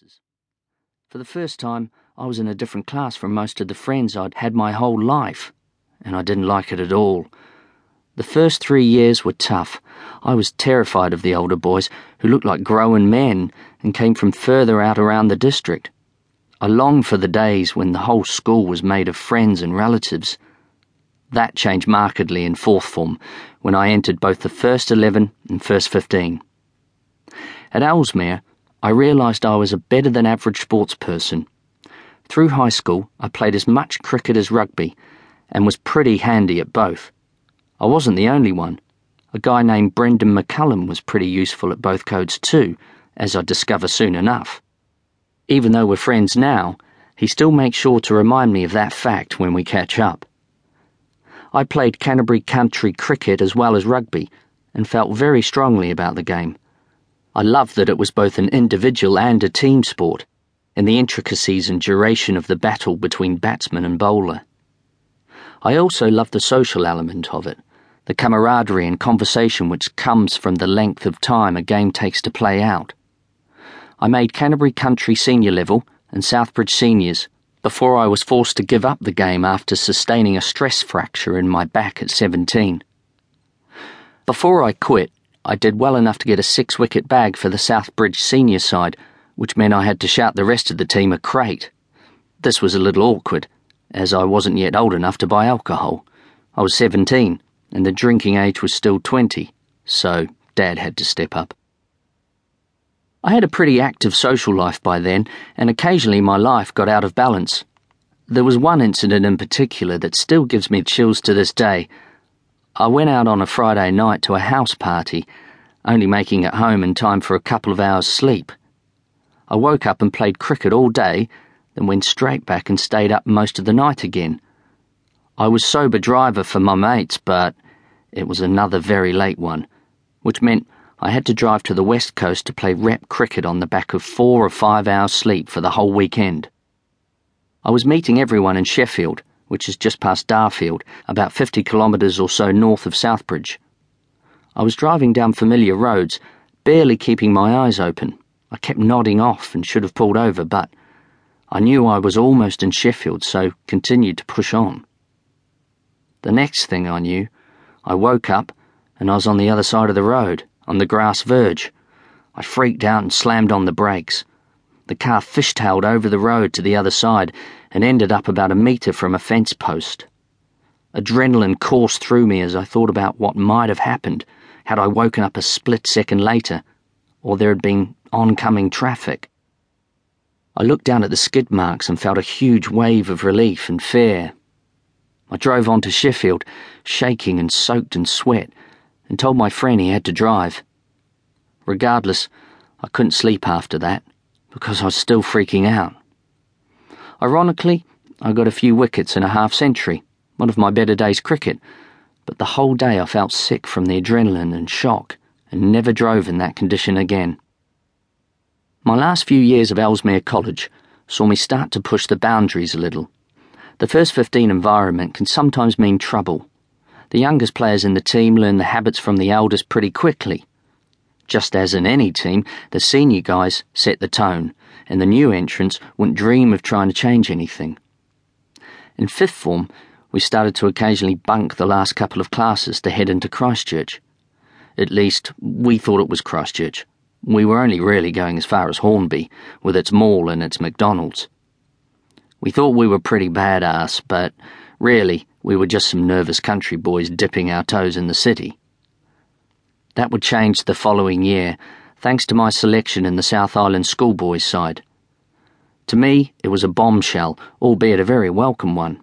classes. For the first time, I was in a different class from most of the friends I'd had my whole life, and I didn't like it at all. The first three years were tough. I was terrified of the older boys, who looked like grown men and came from further out around the district. I longed for the days when the whole school was made of friends and relatives. That changed markedly in fourth form when I entered both the first 11 and first 15. At Ellesmere, I realised I was a better than average sports person. Through high school, I played as much cricket as rugby and was pretty handy at both. I wasn't the only one. A guy named Brendan McCullum was pretty useful at both codes too, as I'd discover soon enough. Even though we're friends now, he still makes sure to remind me of that fact when we catch up. I played Canterbury Country cricket as well as rugby and felt very strongly about the game. I loved that it was both an individual and a team sport, and the intricacies and duration of the battle between batsman and bowler. I also loved the social element of it, the camaraderie and conversation which comes from the length of time a game takes to play out. I made Canterbury Country senior level and Southbridge seniors before I was forced to give up the game after sustaining a stress fracture in my back at 17. Before I quit, I did well enough to get a six wicket bag for the Southbridge senior side, which meant I had to shout the rest of the team a crate. This was a little awkward, as I wasn't yet old enough to buy alcohol. I was 17, and the drinking age was still 20, so Dad had to step up. I had a pretty active social life by then, and occasionally my life got out of balance. There was one incident in particular that still gives me chills to this day. I went out on a Friday night to a house party, only making it home in time for a couple of hours' sleep. I woke up and played cricket all day, then went straight back and stayed up most of the night again. I was sober driver for my mates, but it was another very late one, which meant I had to drive to the west coast to play rep cricket on the back of four or five hours' sleep for the whole weekend. I was meeting everyone in Sheffield which is just past Darfield, about 50 kilometres or so north of Southbridge. I was driving down familiar roads, barely keeping my eyes open. I kept nodding off and should have pulled over, but I knew I was almost in Sheffield, so continued to push on. The next thing I knew, I woke up and I was on the other side of the road, on the grass verge. I freaked out and slammed on the brakes. The car fishtailed over the road to the other side and ended up about a metre from a fence post. Adrenaline coursed through me as I thought about what might have happened had I woken up a split second later, or there had been oncoming traffic. I looked down at the skid marks and felt a huge wave of relief and fear. I drove on to Sheffield, shaking and soaked in sweat, and told my friend he had to drive. Regardless, I couldn't sleep after that because I was still freaking out. Ironically, I got a few wickets in a half century, one of my better days cricket, but the whole day I felt sick from the adrenaline and shock and never drove in that condition again. My last few years of Ellesmere College saw me start to push the boundaries a little. The first 15 environment can sometimes mean trouble. The youngest players in the team learn the habits from the eldest pretty quickly just as in any team, the senior guys set the tone, and the new entrants wouldn't dream of trying to change anything. In fifth form, we started to occasionally bunk the last couple of classes to head into Christchurch. At least, we thought it was Christchurch. We were only really going as far as Hornby, with its mall and its McDonald's. We thought we were pretty badass, but really, we were just some nervous country boys dipping our toes in the city. That would change the following year, thanks to my selection in the South Island schoolboys side. To me, it was a bombshell, albeit a very welcome one.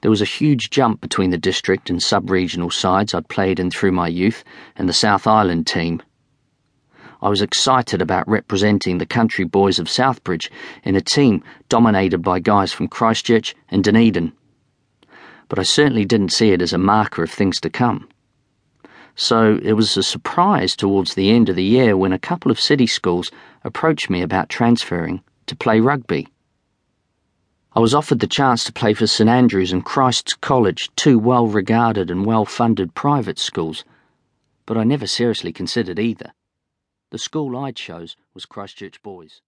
There was a huge jump between the district and sub regional sides I'd played in through my youth and the South Island team. I was excited about representing the country boys of Southbridge in a team dominated by guys from Christchurch and Dunedin. But I certainly didn't see it as a marker of things to come so it was a surprise towards the end of the year when a couple of city schools approached me about transferring to play rugby. I was offered the chance to play for St Andrews and Christ's College, two well regarded and well funded private schools, but I never seriously considered either. The school I chose was Christchurch Boys.